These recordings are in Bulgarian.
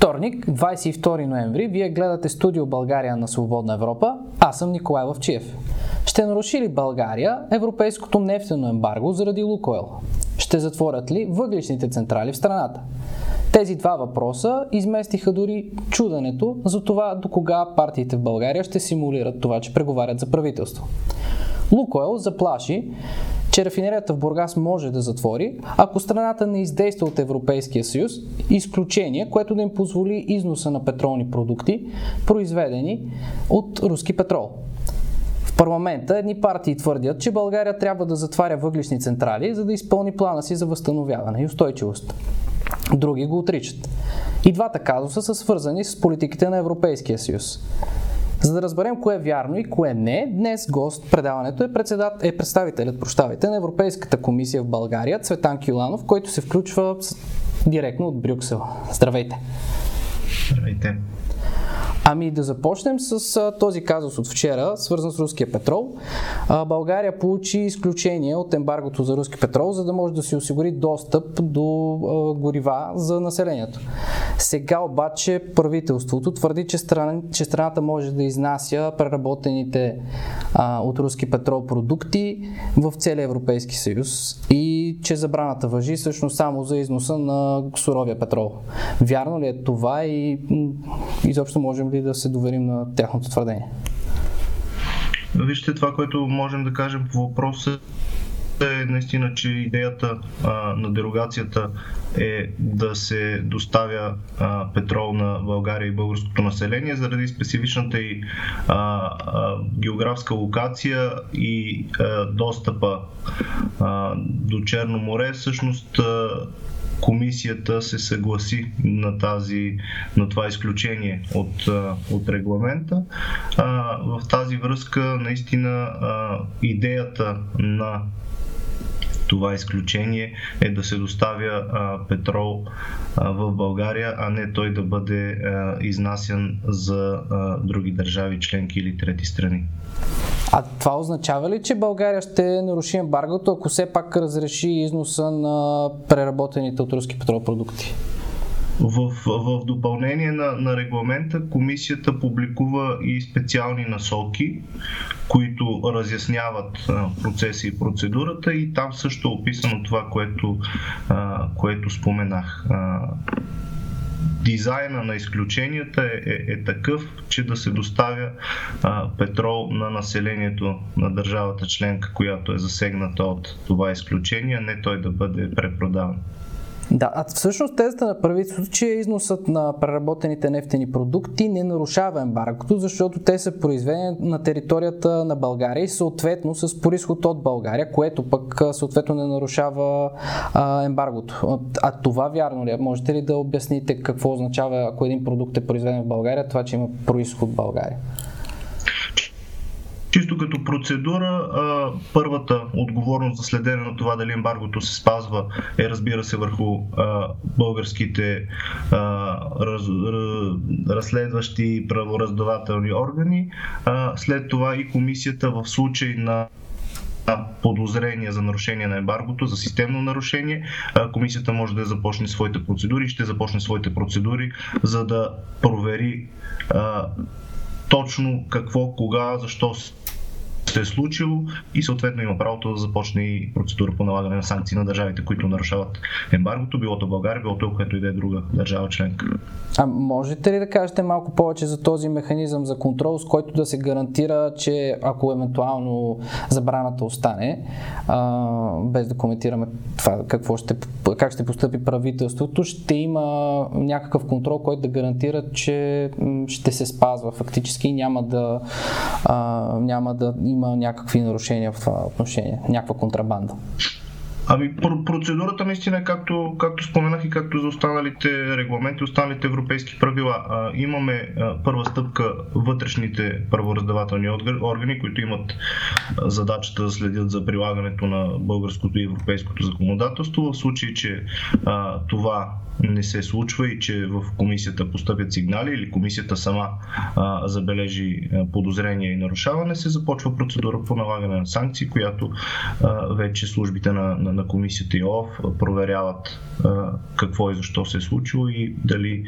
Вторник, 22 ноември, вие гледате студио България на Свободна Европа. Аз съм Николай Лавчиев. Ще наруши ли България европейското нефтено ембарго заради Лукойл? Ще затворят ли въглишните централи в страната? Тези два въпроса изместиха дори чуденето за това до кога партиите в България ще симулират това, че преговарят за правителство. Лукойл заплаши, че рафинерията в Бургас може да затвори, ако страната не издейства от Европейския съюз, изключение, което да им позволи износа на петролни продукти, произведени от руски петрол. В парламента едни партии твърдят, че България трябва да затваря въглишни централи, за да изпълни плана си за възстановяване и устойчивост. Други го отричат. И двата казуса са свързани с политиките на Европейския съюз. За да разберем кое е вярно и кое не, днес гост предаването е, председат, е представителят прощавайте, на Европейската комисия в България Цветан Кюланов, който се включва директно от Брюксел. Здравейте! Здравейте! Ами да започнем с а, този казус от вчера, свързан с руския петрол. А, България получи изключение от ембаргото за руски петрол, за да може да се осигури достъп до а, горива за населението. Сега обаче правителството твърди, че, стран, че страната може да изнася преработените а, от руски петрол продукти в целия Европейски съюз и че забраната въжи всъщност само за износа на суровия петрол. Вярно ли е това и изобщо можем ли да се доверим на тяхното твърдение? Вижте това, което можем да кажем по въпроса е наистина, че идеята а, на дерогацията е да се доставя а, петрол на България и българското население заради специфичната и а, а, географска локация и а, достъпа а, до Черно море. Всъщност а, комисията се съгласи на, тази, на това изключение от, от регламента. В тази връзка наистина идеята на това изключение е да се доставя а, петрол а, в България, а не той да бъде а, изнасян за а, други държави, членки или трети страни. А това означава ли, че България ще наруши ембаргото, ако все пак разреши износа на преработените от руски петрол продукти? В, в допълнение на, на регламента комисията публикува и специални насоки, които разясняват процеса и процедурата и там също е описано това, което, което споменах дизайна на изключенията е, е, е такъв, че да се доставя а, петрол на населението на държавата членка, която е засегната от това изключение, не той да бъде препродаван. Да, а всъщност тезата на правителството, че износът на преработените нефтени продукти не нарушава ембаргото, защото те са произведени на територията на България и съответно с происход от България, което пък съответно не нарушава а, ембаргото. А това вярно ли? Е? Можете ли да обясните какво означава, ако един продукт е произведен в България, това, че има происход в България? Чисто като процедура, първата отговорност за следене на това дали ембаргото се спазва е разбира се върху българските разследващи правораздавателни органи. След това и комисията в случай на подозрение за нарушение на ембаргото, за системно нарушение, комисията може да започне своите процедури и ще започне своите процедури, за да провери точно какво, кога, защо се е случило и съответно има правото да започне и процедура по налагане на санкции на държавите, които нарушават ембаргото, било то България, било то което и да е друга държава членка. А можете ли да кажете малко повече за този механизъм за контрол, с който да се гарантира, че ако евентуално забраната остане, а, без да коментираме това какво ще, как ще поступи правителството, ще има някакъв контрол, който да гарантира, че ще се спазва фактически и няма да, а, няма да има има някакви нарушения в това отношение, някаква контрабанда? Ами процедурата наистина както, както споменах и както за останалите регламенти, останалите европейски правила. А, имаме а, първа стъпка вътрешните правораздавателни органи, които имат а, задачата да следят за прилагането на българското и европейското законодателство. В случай, че а, това не се случва и че в комисията постъпят сигнали или комисията сама а, забележи подозрение и нарушаване, се започва процедура по налагане на санкции, която а, вече службите на, на на комисията и ОВ проверяват какво и защо се е случило и дали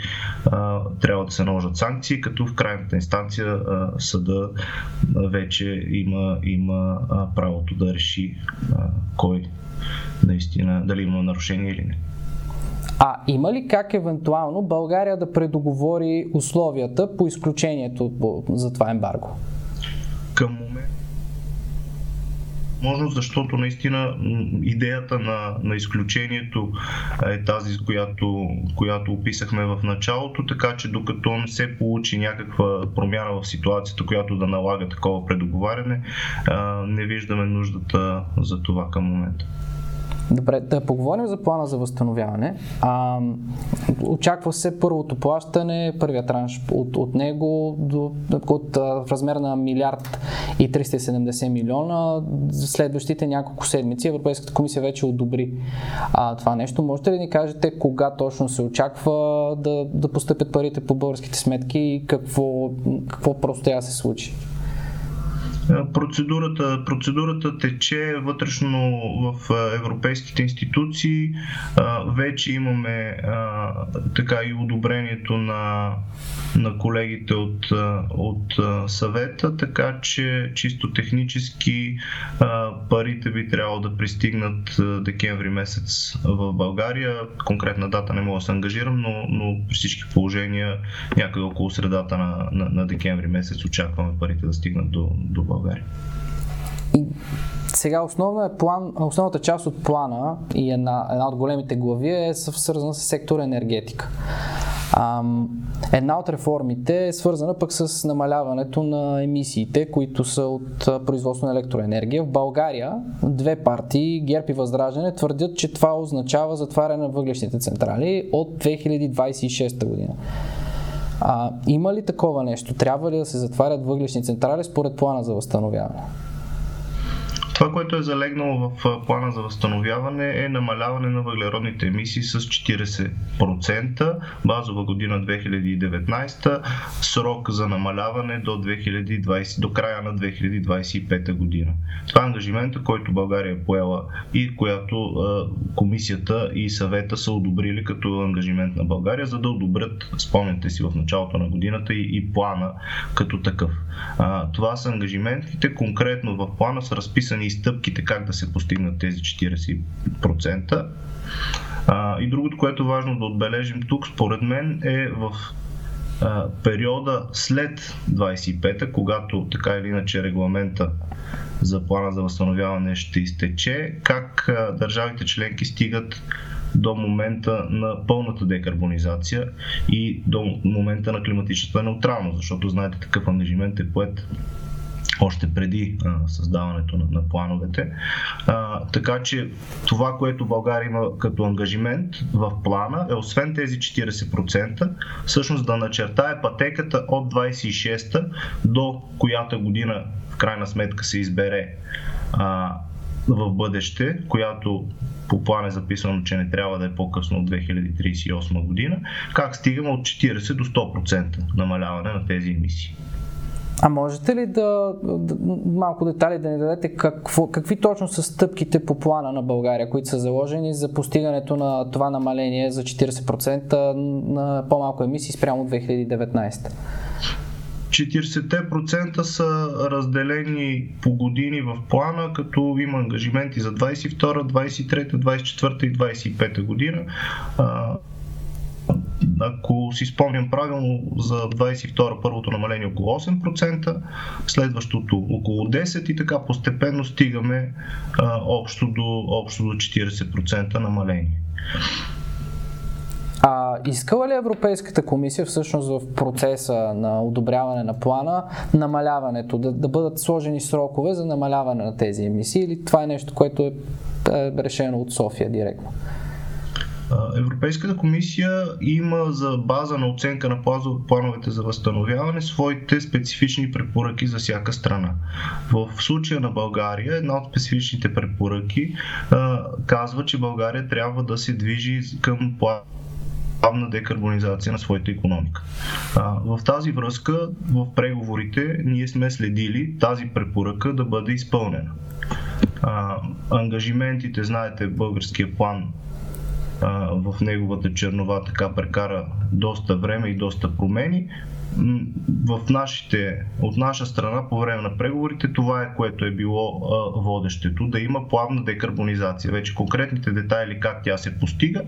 трябва да се наложат санкции, като в крайната инстанция съда вече има, има правото да реши кой наистина, дали има нарушение или не. А има ли как евентуално България да предоговори условията по изключението за това ембарго? Към момент възможност, защото наистина идеята на, на изключението е тази, която, която описахме в началото, така че докато не се получи някаква промяна в ситуацията, която да налага такова предоговаряне, не виждаме нуждата за това към момента. Добре, да поговорим за плана за възстановяване. А, очаква се първото плащане, първият транш от, от него до, от, в размер на милиард и 370 милиона. Следващите няколко седмици Европейската комисия вече одобри а, това нещо. Можете ли ни кажете кога точно се очаква да, да постъпят парите по българските сметки и какво, какво просто трябва да се случи? Процедурата, процедурата тече вътрешно в европейските институции. Вече имаме така и одобрението на, на колегите от, от съвета, така че чисто технически парите би трябвало да пристигнат декември месец в България. Конкретна дата не мога да се ангажирам, но, но при всички положения някъде около средата на, на, на декември месец очакваме парите да стигнат до, до България. И сега основна план, основната част от плана и една, една от големите глави е свързана с сектор енергетика. Ам, една от реформите е свързана пък с намаляването на емисиите, които са от производство на електроенергия. В България две партии, ГЕРБ и Възраждане, твърдят, че това означава затваряне на въглешните централи от 2026 година. А, има ли такова нещо? Трябва ли да се затварят въглешни централи според плана за възстановяване? Това, което е залегнало в плана за възстановяване е намаляване на въглеродните емисии с 40%, базова година 2019, срок за намаляване до, 2020, до края на 2025 година. Това е ангажимента, който България е поела и която комисията и съвета са одобрили като ангажимент на България, за да одобрят, спомняте си в началото на годината и, и плана като такъв. Това са ангажиментите, конкретно в плана са разписани стъпките как да се постигнат тези 40%. А, и другото, което е важно да отбележим тук, според мен, е в а, периода след 25-та, когато така или иначе регламента за плана за възстановяване ще изтече, как а, държавите членки стигат до момента на пълната декарбонизация и до момента на климатичната неутралност, защото знаете такъв ангажимент е поет още преди създаването на, плановете. Така че това, което България има като ангажимент в плана е освен тези 40%, всъщност да начертае пътеката от 26-та до която година в крайна сметка се избере в бъдеще, която по план е записано, че не трябва да е по-късно от 2038 година, как стигаме от 40 до 100% намаляване на тези емисии. А можете ли да, да малко детали да ни дадете какво, какви точно са стъпките по плана на България, които са заложени за постигането на това намаление за 40% на по-малко емисии спрямо 2019? 40% са разделени по години в плана, като има ангажименти за 22, 23, 24 и 25 година ако си спомням правилно, за 22 първото намаление около 8%, следващото около 10% и така постепенно стигаме а, общо, до, общо до 40% намаление. А искала ли Европейската комисия всъщност в процеса на одобряване на плана намаляването, да, да бъдат сложени срокове за намаляване на тези емисии или това е нещо, което е, е решено от София директно? Европейската комисия има за база на оценка на плановете за възстановяване своите специфични препоръки за всяка страна. В случая на България една от специфичните препоръки казва, че България трябва да се движи към плавна декарбонизация на своята економика. В тази връзка, в преговорите, ние сме следили тази препоръка да бъде изпълнена. Ангажиментите, знаете, българския план в неговата чернова така прекара доста време и доста промени в нашите, от наша страна по време на преговорите това е което е било а, водещето, да има плавна декарбонизация. Вече конкретните детайли как тя се постига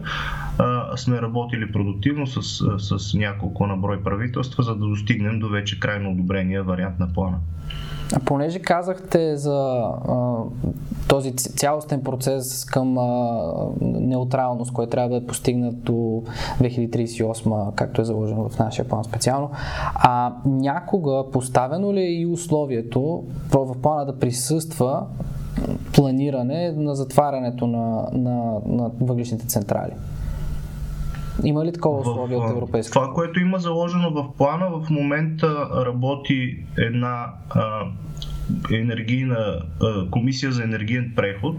а, сме работили продуктивно с, с няколко на брой правителства, за да достигнем до вече крайно одобрения вариант на плана. А понеже казахте за а, този цялостен процес към а, неутралност, който трябва да е постигнат до 2038, както е заложено в нашия план специално, а някога поставено ли е и условието в плана да присъства планиране на затварянето на, на, на въглишните централи? Има ли такова условие от Европейската? Това, което има заложено в плана, в момента работи една а, енергийна комисия за енергиен преход,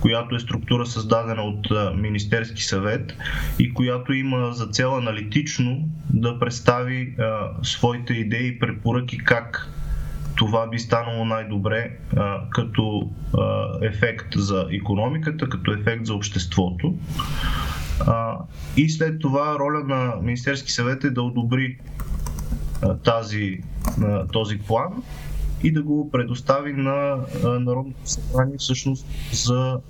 която е структура създадена от Министерски съвет и която има за цел аналитично да представи своите идеи и препоръки как това би станало най-добре а, като а, ефект за економиката, като ефект за обществото. А, и след това роля на Министерски съвет е да одобри а, тази, а, този план и да го предостави на Народното събрание всъщност за,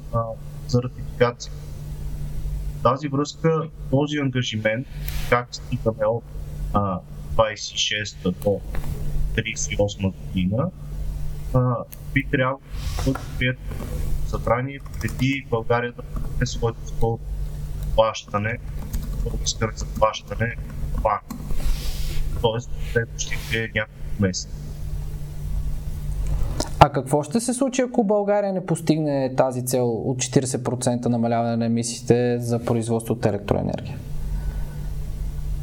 за ратификация. Тази връзка, този ангажимент, как стигаме от а, 26 до 38 година, би трябвало да бъде събрание преди България да подаде своето второ плащане, българска заплащане банк. Тоест, следващите няколко месеца. Какво ще се случи, ако България не постигне тази цел от 40% намаляване на емисиите за производство от електроенергия?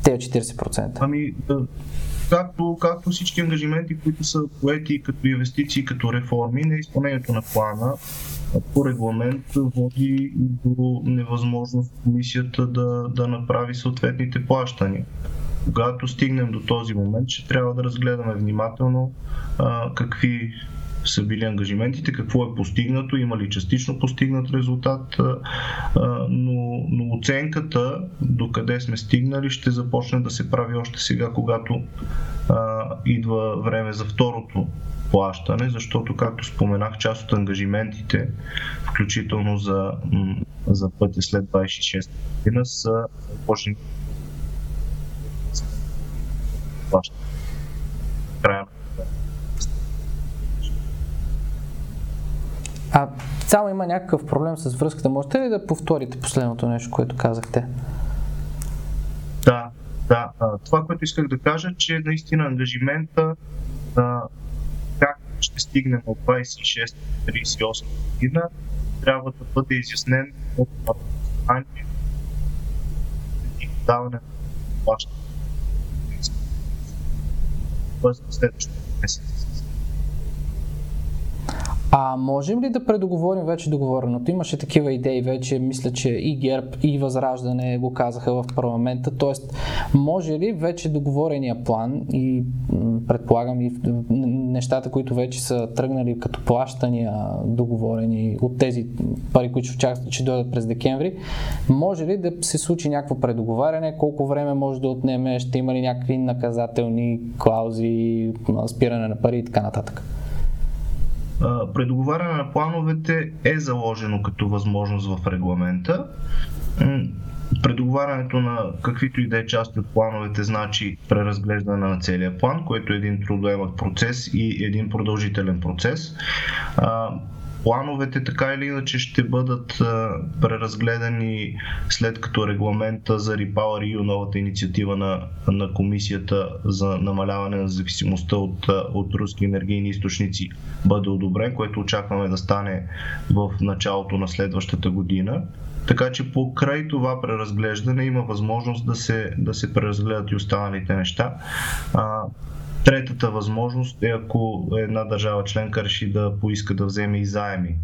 Те 40%. Ами, както, както всички ангажименти, които са поети като инвестиции, като реформи, на изпълнението на плана по регламент води до невъзможност комисията да, да направи съответните плащания. Когато стигнем до този момент, ще трябва да разгледаме внимателно а, какви са били ангажиментите, какво е постигнато, има ли частично постигнат резултат, но, но оценката до къде сме стигнали ще започне да се прави още сега, когато идва време за второто плащане, защото, както споменах, част от ангажиментите, включително за, за пътя след 26 година, са започнали плащане. Края на А само има някакъв проблем с връзката. Можете ли да повторите последното нещо, което казахте? Да, да. Това, което исках да кажа, че наистина ангажимента как ще стигнем от 26-38 година, трябва да бъде изяснен от Парламент и даване на плащане. Тоест, следващия месец а можем ли да предоговорим вече договореното? Имаше такива идеи вече, мисля, че и ГЕРБ, и Възраждане го казаха в парламента. Тоест, може ли вече договорения план и предполагам и нещата, които вече са тръгнали като плащания, договорени от тези пари, които очакват, че дойдат през декември, може ли да се случи някакво предоговаряне? Колко време може да отнеме? Ще има ли някакви наказателни клаузи, спиране на пари и така нататък? Предоговаряне на плановете е заложено като възможност в регламента. Предоговарянето на каквито и да е части от плановете значи преразглеждане на целия план, което е един трудоемък процес и един продължителен процес плановете така или иначе ще бъдат преразгледани след като регламента за Repower EU, новата инициатива на, на Комисията за намаляване на зависимостта от, от руски енергийни източници бъде одобрен, което очакваме да стане в началото на следващата година. Така че по край това преразглеждане има възможност да се, да се преразгледат и останалите неща. Третата възможност е ако една държава членка реши да поиска да вземе и заеми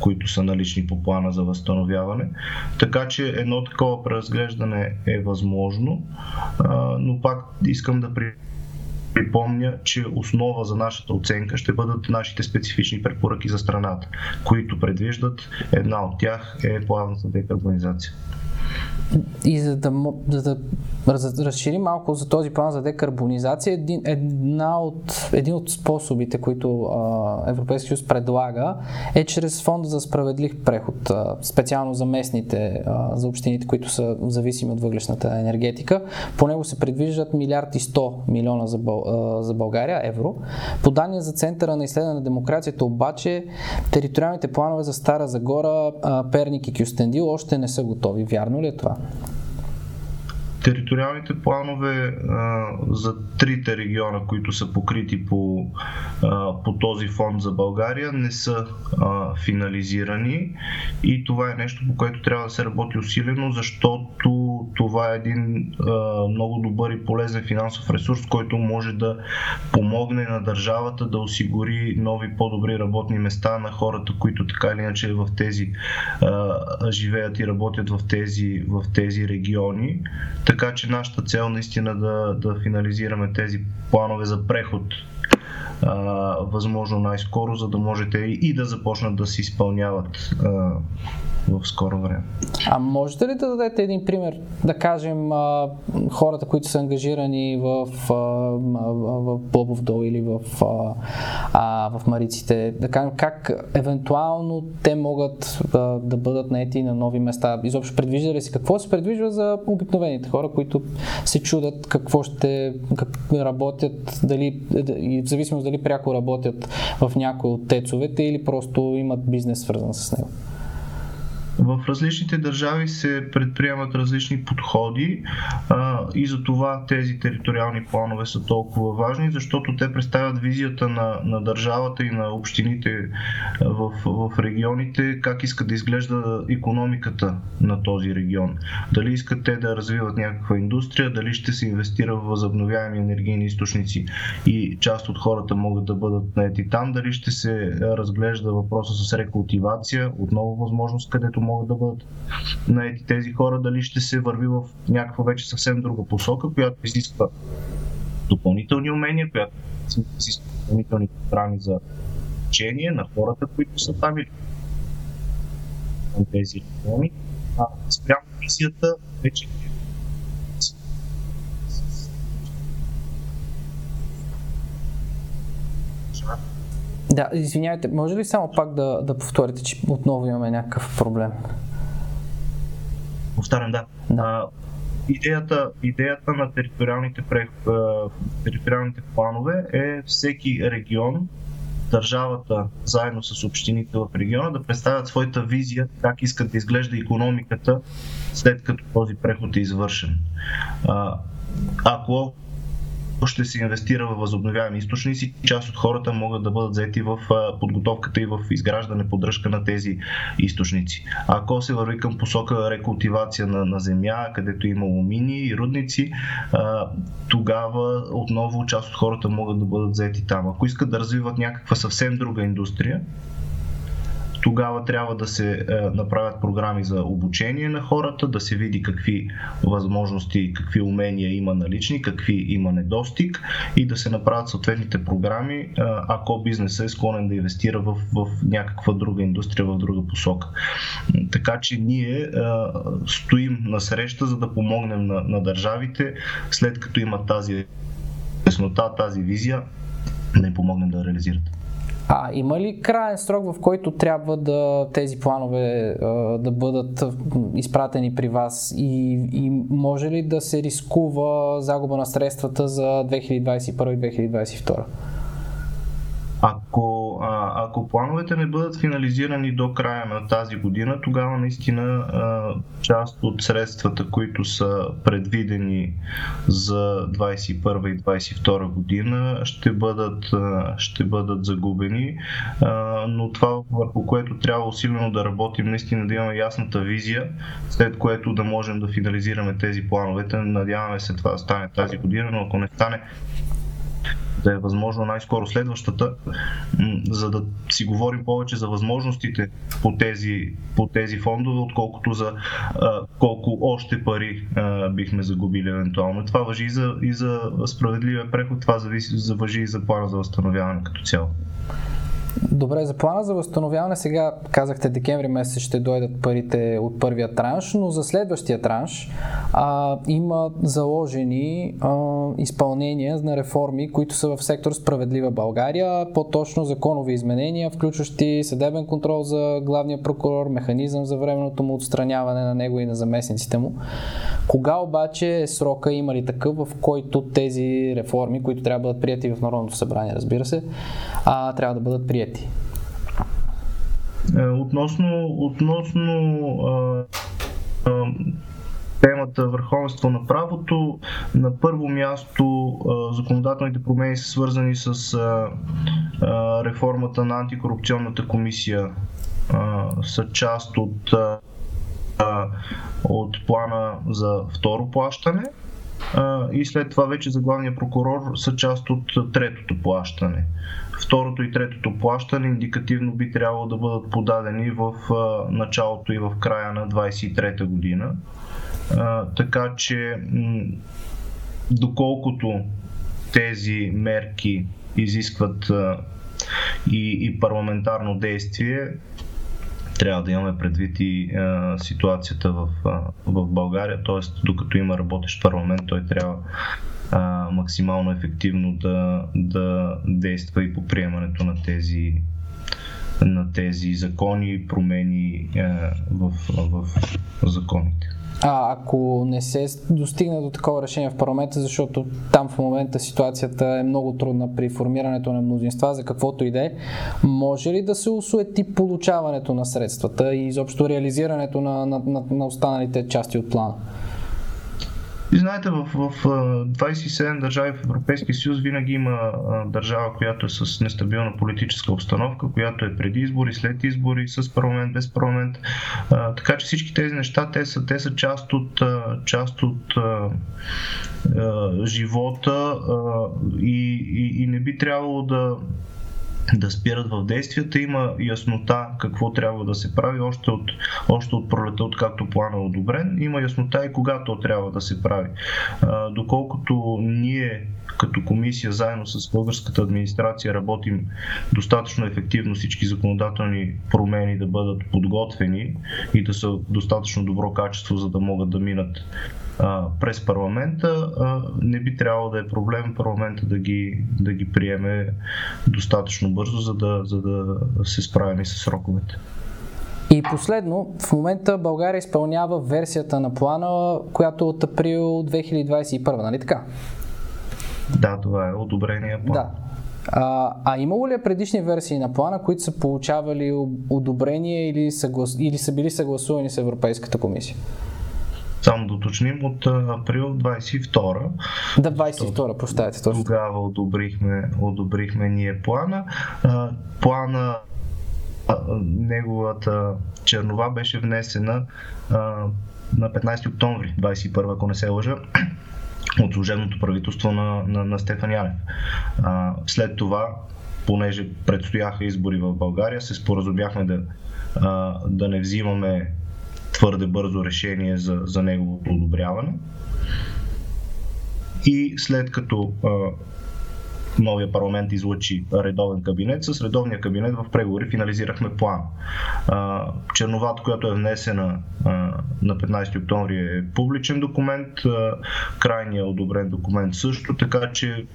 които са налични по плана за възстановяване. Така че едно такова преразглеждане е възможно, но пак искам да припомня, че основа за нашата оценка ще бъдат нашите специфични препоръки за страната, които предвиждат една от тях е плавната декарбонизация. И за да, за да разширим малко за този план за декарбонизация, един, една от, един от способите, които Европейския съюз предлага, е чрез фонда за справедлив преход, специално за местните, за общините, които са зависими от въглешната енергетика. По него се предвиждат милиард и 100 милиона за, Бъл, за България, евро. По данни за Центъра на изследване на демокрацията обаче, териториалните планове за Стара Загора, а, Перник и Кюстендил още не са готови. Вярно ли е това? Териториалните планове а, за трите региона, които са покрити по, а, по този фонд за България, не са а, финализирани. И това е нещо, по което трябва да се работи усилено, защото това е един а, много добър и полезен финансов ресурс, който може да помогне на държавата да осигури нови по-добри работни места на хората, които така или иначе в тези а, живеят и работят в тези, в тези региони. Така че нашата цел наистина да, да финализираме тези планове за преход а, възможно най-скоро, за да можете и да започнат да се изпълняват а, в скоро време. А можете ли да дадете един пример, да кажем а, хората, които са ангажирани в, а, в Бобов дол или в, а, в Мариците, да кажем как евентуално те могат а, да бъдат наети на нови места? Изобщо предвижда ли се какво се предвижда за обикновените хора, които се чудат какво ще как работят, дали, и в зависимост дали пряко работят в някои от тецовете или просто имат бизнес свързан с него? В различните държави се предприемат различни подходи а, и за това тези териториални планове са толкова важни, защото те представят визията на, на държавата и на общините в, в регионите, как искат да изглежда економиката на този регион. Дали искат те да развиват някаква индустрия, дали ще се инвестира в възобновяеми енергийни източници и част от хората могат да бъдат наети там, дали ще се разглежда въпроса с рекултивация, отново възможност, където могат да бъдат наети тези хора, дали ще се върви в някаква вече съвсем друга посока, която изисква допълнителни умения, която изисква допълнителни програми за учение на хората, които са там или тези региони. А спрямо мисията вече Да, извинявайте, може ли само пак да, да повторите, че отново имаме някакъв проблем? Повтарям, да. да. идеята, идеята на териториалните, прех, териториалните планове е всеки регион, държавата заедно с общините в региона да представят своята визия как искат да изглежда економиката след като този преход е извършен. Ако ще се инвестира в възобновяеми източници. Част от хората могат да бъдат взети в подготовката и в изграждане, поддръжка на тези източници. Ако се върви към посока рекултивация на, на земя, където има мини и рудници, тогава отново част от хората могат да бъдат взети там. Ако искат да развиват някаква съвсем друга индустрия, тогава трябва да се е, направят програми за обучение на хората, да се види какви възможности, какви умения има налични, какви има недостиг и да се направят съответните програми, е, ако бизнесът е склонен да инвестира в, в някаква друга индустрия, в друга посока. Така че ние е, стоим на среща, за да помогнем на, на държавите, след като имат тази яснота, тази визия, да им помогнем да реализират. А има ли крайен срок, в който трябва да тези планове а, да бъдат изпратени при вас и, и може ли да се рискува загуба на средствата за 2021 и 2022? Ако, плановете не бъдат финализирани до края на тази година, тогава наистина част от средствата, които са предвидени за 2021 и 2022 година, ще бъдат, ще бъдат загубени. Но това, върху което трябва усилено да работим, наистина да имаме ясната визия, след което да можем да финализираме тези плановете. Надяваме се това да стане тази година, но ако не стане, да е възможно най-скоро следващата, за да си говорим повече за възможностите по тези, по тези фондове, отколкото за а, колко още пари а, бихме загубили евентуално. Това въжи и за, и за справедливия преход, това зависи, въжи и за плана за възстановяване като цяло. Добре, за плана за възстановяване сега казахте декември месец ще дойдат парите от първия транш, но за следващия транш а, има заложени а, изпълнения на реформи, които са в сектор Справедлива България, по-точно законови изменения, включващи съдебен контрол за главния прокурор, механизъм за временното му отстраняване на него и на заместниците му. Кога обаче е срока, има ли такъв, в който тези реформи, които трябва да бъдат прияти в Народното събрание, разбира се, а, трябва да бъдат прияти? Е, относно, относно а, а, темата върховенство на правото, на първо място а, законодателните промени са свързани с а, а, реформата на антикорупционната комисия, а, са част от а, от плана за второ плащане и след това вече за главния прокурор са част от третото плащане. Второто и третото плащане индикативно би трябвало да бъдат подадени в началото и в края на 23-та година. Така че доколкото тези мерки изискват и, и парламентарно действие, трябва да имаме предвид и а, ситуацията в, в България, т.е. докато има работещ парламент, той трябва а, максимално ефективно да, да действа и по приемането на тези на тези закони, промени а, в, в законите а, ако не се достигне до такова решение в парламента, защото там в момента ситуацията е много трудна при формирането на мнозинства, за каквото и да е, може ли да се усуети получаването на средствата и изобщо реализирането на, на, на, на останалите части от плана? И знаете, в, в 27 държави в Европейския съюз винаги има държава, която е с нестабилна политическа обстановка, която е преди избори, след избори, с парламент, без парламент. Така че всички тези неща, те са, те са част от, част от живота и, и, и не би трябвало да да спират в действията. Има яснота какво трябва да се прави още от, още от пролета, откакто плана е одобрен. Има яснота и когато трябва да се прави. А, доколкото ние като комисия заедно с българската администрация работим достатъчно ефективно всички законодателни промени да бъдат подготвени и да са достатъчно добро качество, за да могат да минат а, през парламента, а, не би трябвало да е проблем парламента да ги, да ги приеме достатъчно бързо, за да, за да се справим с сроковете. И последно, в момента България изпълнява версията на плана, която е от април 2021, нали така? Да, това е одобрение план. Да. А, а имало ли е предишни версии на плана, които са получавали одобрение или, съглас... или са били съгласувани с Европейската комисия? Само да уточним от април 22. Да, 22, прощайте. Точно. Тогава одобрихме, одобрихме ние плана. Плана, неговата чернова беше внесена на 15 октомври 21, ако не се лъжа от служебното правителство на, на, на Стефан Янев. А, след това, понеже предстояха избори в България, се споразумяхме да, а, да не взимаме твърде бързо решение за, за неговото одобряване. И след като а, новия парламент излъчи редовен кабинет, с редовния кабинет в преговори финализирахме план. А, черноват, която е внесена на 15 октомври е публичен документ, крайният одобрен документ също, така че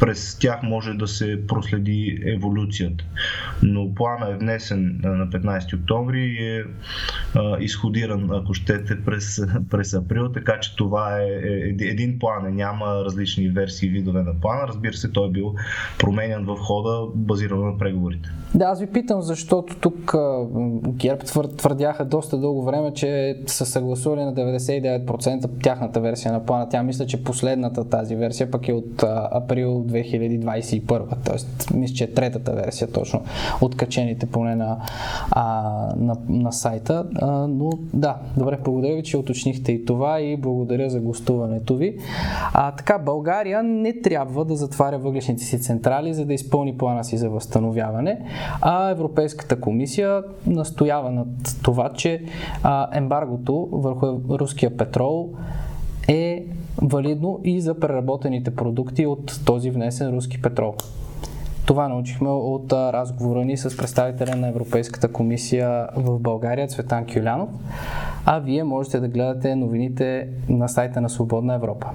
през тях може да се проследи еволюцията. Но плана е внесен на 15 октомври и е изходиран, ако щете, през, през април, така че това е, е един план, няма различни версии видове на плана. Разбира се, той бил променен в хода, базирано на преговорите. Да, аз ви питам, защото тук ГЕРБ твърдяха доста дълго време, че са съгласували на 99% тяхната версия на плана. Тя мисля, че последната тази версия пък е от април 2021. Тоест, мисля, че е третата версия точно от качените поне на, а, на, на сайта. А, но да, добре, благодаря ви, че уточнихте и това и благодаря за гостуването ви. А, така, България не трябва да затваря въглища въглешните си централи, за да изпълни плана си за възстановяване, а Европейската комисия настоява над това, че а, ембаргото върху руския петрол е валидно и за преработените продукти от този внесен руски петрол. Това научихме от разговора ни с представителя на Европейската комисия в България Цветан Кюлянов, а вие можете да гледате новините на сайта на Свободна Европа.